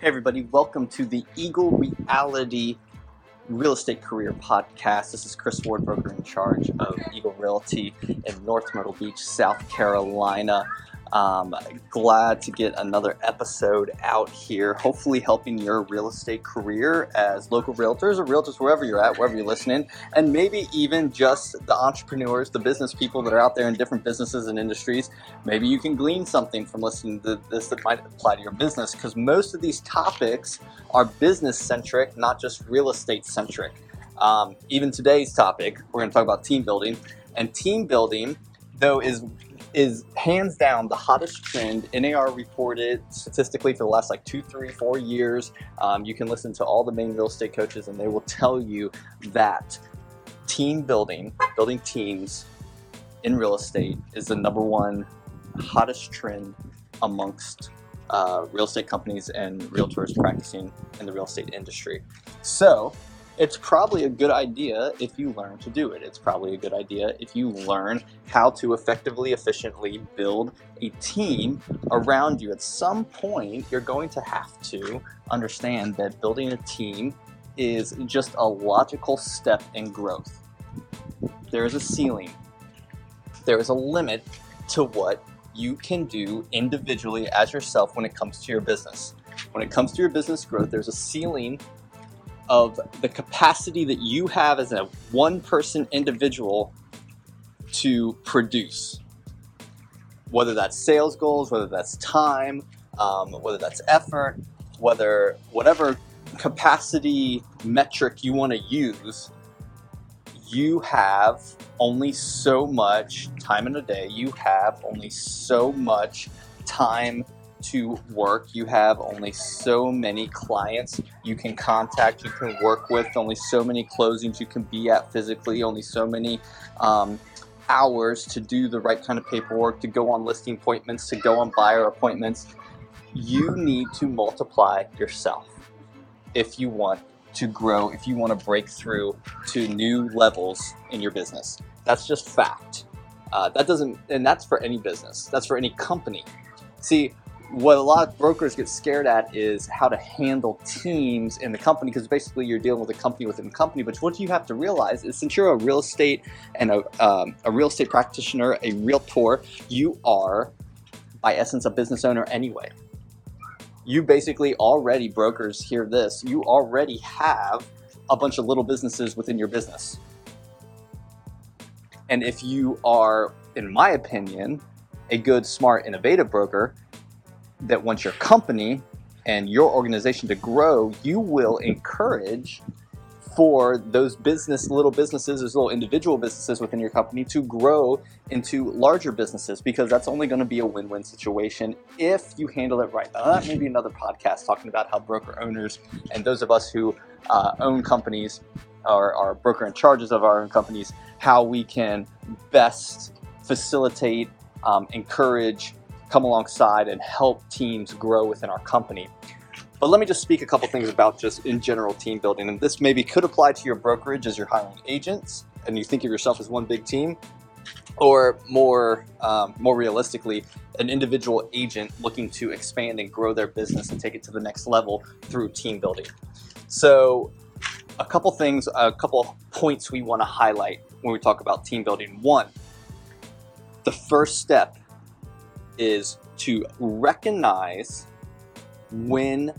Hey, everybody, welcome to the Eagle Realty Real Estate Career Podcast. This is Chris Ward, broker in charge of Eagle Realty in North Myrtle Beach, South Carolina. Um, glad to get another episode out here, hopefully helping your real estate career as local realtors or realtors wherever you're at, wherever you're listening, and maybe even just the entrepreneurs, the business people that are out there in different businesses and industries. Maybe you can glean something from listening to this that might apply to your business because most of these topics are business centric, not just real estate centric. Um, even today's topic, we're going to talk about team building, and team building, though, is is hands down the hottest trend. NAR reported statistically for the last like two, three, four years. Um, you can listen to all the main real estate coaches, and they will tell you that team building, building teams in real estate, is the number one hottest trend amongst uh, real estate companies and realtors practicing in the real estate industry. So, it's probably a good idea if you learn to do it. It's probably a good idea if you learn how to effectively, efficiently build a team around you. At some point, you're going to have to understand that building a team is just a logical step in growth. There is a ceiling, there is a limit to what you can do individually as yourself when it comes to your business. When it comes to your business growth, there's a ceiling of the capacity that you have as a one person individual to produce. Whether that's sales goals, whether that's time, um, whether that's effort, whether whatever capacity metric you want to use, you have only so much time in a day. You have only so much time to work. You have only so many clients you can contact, you can work with, only so many closings you can be at physically, only so many um, hours to do the right kind of paperwork, to go on listing appointments, to go on buyer appointments. You need to multiply yourself if you want to grow, if you want to break through to new levels in your business. That's just fact. Uh, that doesn't, and that's for any business. That's for any company. See, what a lot of brokers get scared at is how to handle teams in the company because basically you're dealing with a company within a company. But what you have to realize is since you're a real estate and a, um, a real estate practitioner, a realtor, you are by essence a business owner anyway. You basically already, brokers hear this, you already have a bunch of little businesses within your business. And if you are, in my opinion, a good, smart, innovative broker, that wants your company and your organization to grow, you will encourage for those business little businesses, those little individual businesses within your company to grow into larger businesses because that's only going to be a win-win situation if you handle it right. Now, that may be another podcast talking about how broker owners and those of us who uh, own companies or are broker in charges of our own companies, how we can best facilitate, um, encourage, come alongside and help teams grow within our company. But let me just speak a couple things about just in general team building. And this maybe could apply to your brokerage as you're hiring agents and you think of yourself as one big team, or more, um, more realistically, an individual agent looking to expand and grow their business and take it to the next level through team building. So, a couple things, a couple points we want to highlight when we talk about team building. One, the first step is to recognize when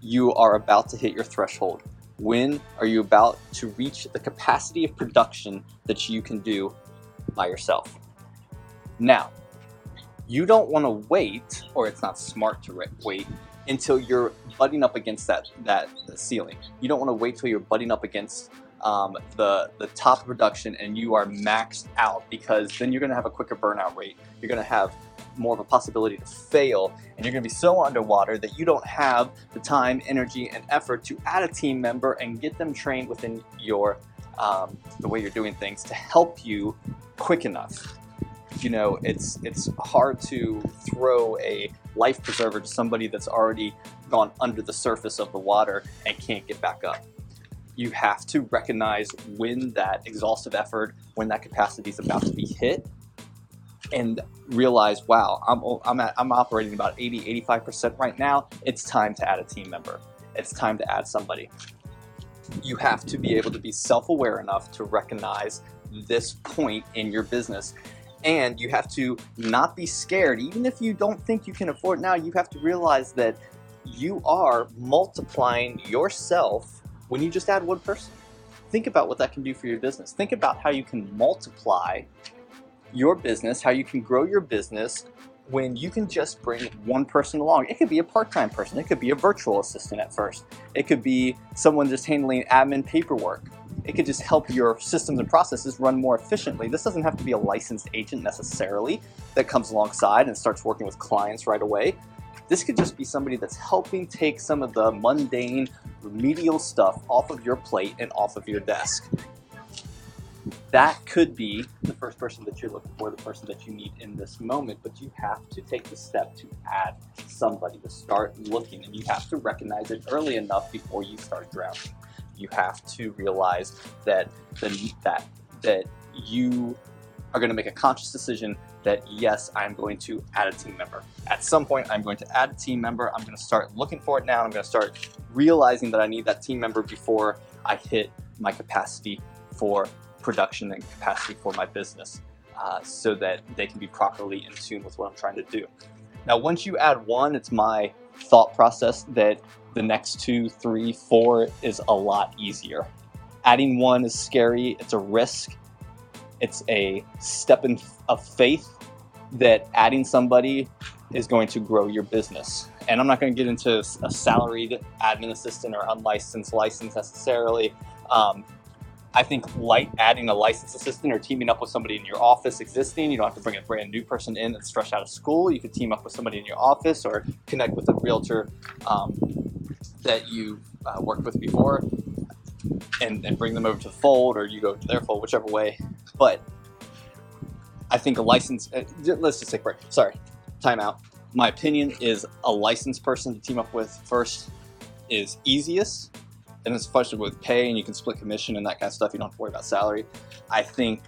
you are about to hit your threshold. When are you about to reach the capacity of production that you can do by yourself? Now, you don't want to wait, or it's not smart to wait until you're butting up against that that ceiling. You don't want to wait till you're butting up against um, the the top production and you are maxed out because then you're going to have a quicker burnout rate. You're going to have more of a possibility to fail. And you're going to be so underwater that you don't have the time energy and effort to add a team member and get them trained within your um, the way you're doing things to help you quick enough. You know it's it's hard to throw a life preserver to somebody that's already gone under the surface of the water and can't get back up. You have to recognize when that exhaustive effort when that capacity is about to be hit and realize, wow, I'm, I'm, at, I'm operating about 80, 85% right now. It's time to add a team member. It's time to add somebody. You have to be able to be self aware enough to recognize this point in your business. And you have to not be scared, even if you don't think you can afford now, you have to realize that you are multiplying yourself when you just add one person. Think about what that can do for your business. Think about how you can multiply your business, how you can grow your business when you can just bring one person along. It could be a part time person, it could be a virtual assistant at first, it could be someone just handling admin paperwork. It could just help your systems and processes run more efficiently. This doesn't have to be a licensed agent necessarily that comes alongside and starts working with clients right away. This could just be somebody that's helping take some of the mundane, remedial stuff off of your plate and off of your desk. That could be the first person that you're looking for, the person that you need in this moment, but you have to take the step to add somebody, to start looking, and you have to recognize it early enough before you start drowning. You have to realize that the, that that you are going to make a conscious decision that yes, I'm going to add a team member. At some point, I'm going to add a team member. I'm going to start looking for it now. I'm going to start realizing that I need that team member before I hit my capacity for production and capacity for my business uh, so that they can be properly in tune with what I'm trying to do. Now, once you add one, it's my thought process that the next two, three, four is a lot easier. Adding one is scary, it's a risk, it's a step in, of faith that adding somebody is going to grow your business. And I'm not going to get into a salaried admin assistant or unlicensed license necessarily. Um, I think light adding a licensed assistant or teaming up with somebody in your office existing, you don't have to bring a brand new person in that's fresh out of school. You could team up with somebody in your office or connect with a realtor um, that you uh, worked with before and, and bring them over to the fold or you go to their fold, whichever way. But I think a license. Uh, let's just take a break. Sorry, timeout. My opinion is a licensed person to team up with first is easiest, and it's flexible with pay and you can split commission and that kind of stuff. You don't have to worry about salary. I think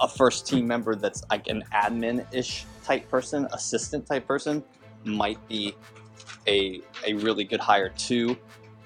a first team member that's like an admin-ish type person, assistant type person, might be a a really good hire too.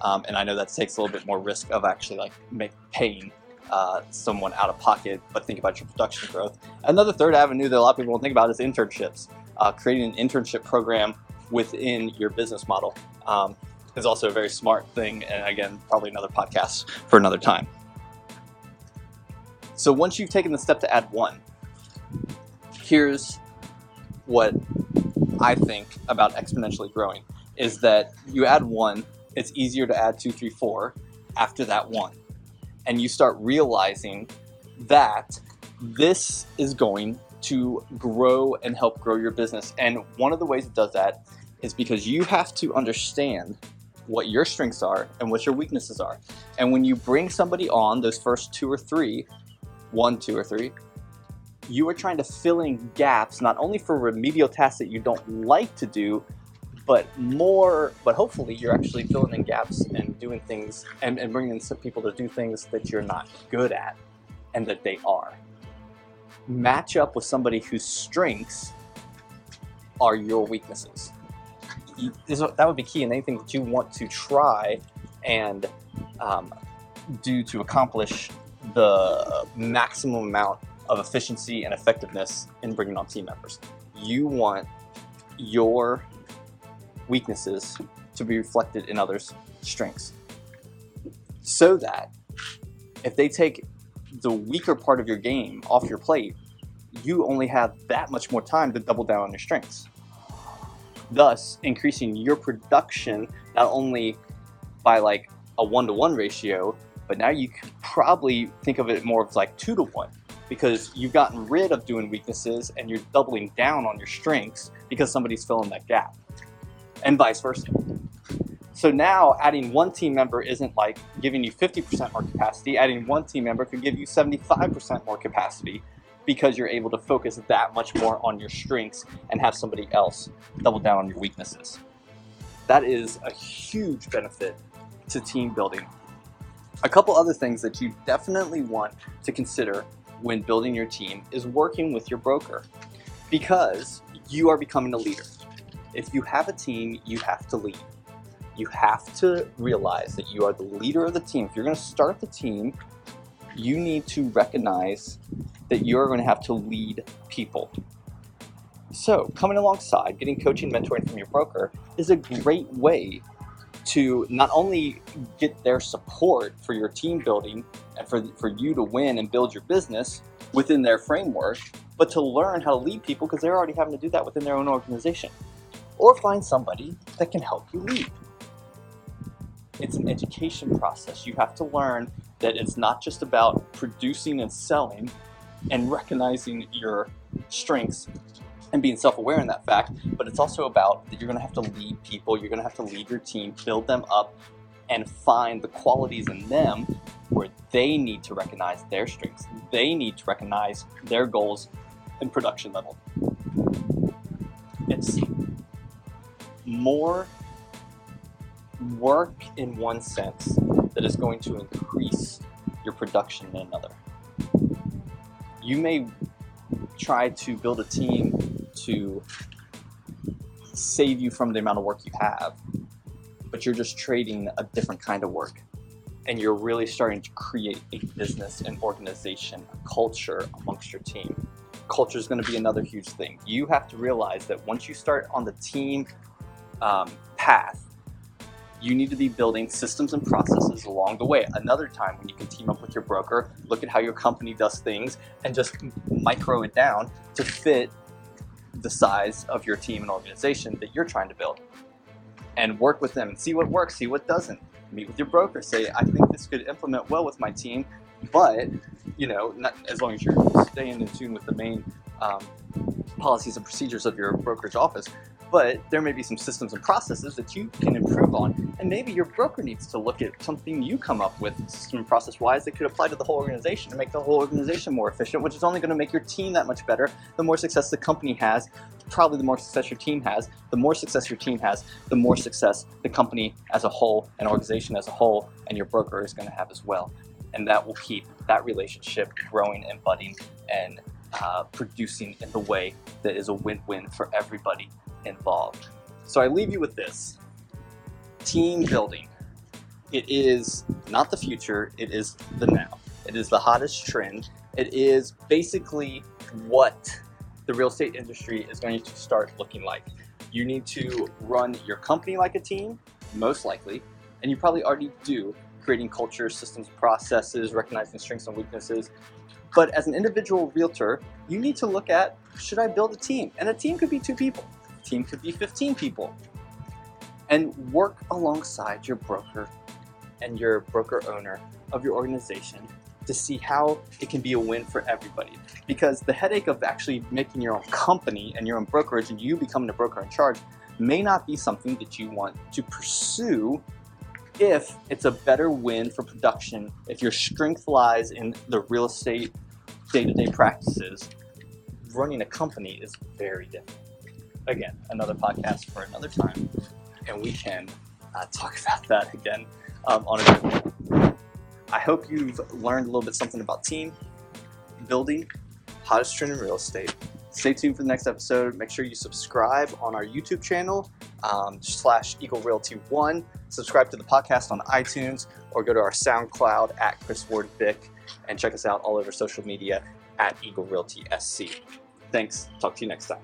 Um, and I know that takes a little bit more risk of actually like make, paying uh, someone out of pocket, but think about your production growth. Another third avenue that a lot of people don't think about is internships. Uh, creating an internship program within your business model um, is also a very smart thing, and again, probably another podcast for another time. So once you've taken the step to add one, here's what I think about exponentially growing is that you add one, it's easier to add two, three, four after that one and you start realizing that this is going to grow and help grow your business. And one of the ways it does that is because you have to understand what your strengths are and what your weaknesses are. And when you bring somebody on, those first two or three, one, two, or three, you are trying to fill in gaps not only for remedial tasks that you don't like to do, but more, but hopefully you're actually filling in gaps and doing things and, and bringing some people to do things that you're not good at and that they are. Match up with somebody whose strengths are your weaknesses. That would be key in anything that you want to try and um, do to accomplish the maximum amount of efficiency and effectiveness in bringing on team members. You want your weaknesses to be reflected in others' strengths. So that if they take the weaker part of your game off your plate, you only have that much more time to double down on your strengths. Thus, increasing your production not only by like a one to one ratio, but now you probably think of it more of like two to one because you've gotten rid of doing weaknesses and you're doubling down on your strengths because somebody's filling that gap and vice versa. So now adding one team member isn't like giving you 50% more capacity. Adding one team member could give you 75% more capacity because you're able to focus that much more on your strengths and have somebody else double down on your weaknesses. That is a huge benefit to team building. A couple other things that you definitely want to consider when building your team is working with your broker because you are becoming a leader. If you have a team, you have to lead. You have to realize that you are the leader of the team. If you're going to start the team, you need to recognize that you're going to have to lead people. So, coming alongside, getting coaching, mentoring from your broker is a great way to not only get their support for your team building and for, for you to win and build your business within their framework, but to learn how to lead people because they're already having to do that within their own organization. Or find somebody that can help you lead. It's an education process. You have to learn that it's not just about producing and selling and recognizing your strengths and being self-aware in that fact, but it's also about that you're going to have to lead people, you're going to have to lead your team, build them up, and find the qualities in them where they need to recognize their strengths. They need to recognize their goals and production level. It's more work in one sense that is going to increase your production in another. You may try to build a team to save you from the amount of work you have, but you're just trading a different kind of work. And you're really starting to create a business, an organization, a culture amongst your team. Culture is going to be another huge thing. You have to realize that once you start on the team um, path, you need to be building systems and processes along the way. Another time when you can team up with your broker, look at how your company does things, and just micro it down to fit the size of your team and organization that you're trying to build. And work with them and see what works, see what doesn't. Meet with your broker, say, I think this could implement well with my team, but you know, not, as long as you're staying in tune with the main um, policies and procedures of your brokerage office, but there may be some systems and processes that you can improve on. And maybe your broker needs to look at something you come up with system and process wise that could apply to the whole organization to make the whole organization more efficient, which is only going to make your team that much better. The more success the company has, probably the more success your team has. The more success your team has, the more success the company as a whole and organization as a whole and your broker is going to have as well. And that will keep that relationship growing and budding and uh, producing in the way that is a win-win for everybody involved. So I leave you with this team building. It is not the future, it is the now. It is the hottest trend. It is basically what the real estate industry is going to start looking like. You need to run your company like a team, most likely, and you probably already do, creating culture, systems, processes, recognizing strengths and weaknesses. But as an individual realtor, you need to look at should I build a team? And a team could be two people team could be 15 people. And work alongside your broker and your broker owner of your organization to see how it can be a win for everybody. Because the headache of actually making your own company and your own brokerage and you becoming a broker in charge may not be something that you want to pursue if it's a better win for production, if your strength lies in the real estate day to day practices, running a company is very different again, another podcast for another time, and we can uh, talk about that again um, on I hope you've learned a little bit something about team building, hottest trend in real estate. Stay tuned for the next episode. Make sure you subscribe on our YouTube channel um, slash Eagle Realty One. Subscribe to the podcast on iTunes or go to our SoundCloud at Chris Ward BIC and check us out all over social media at Eagle Realty SC. Thanks. Talk to you next time.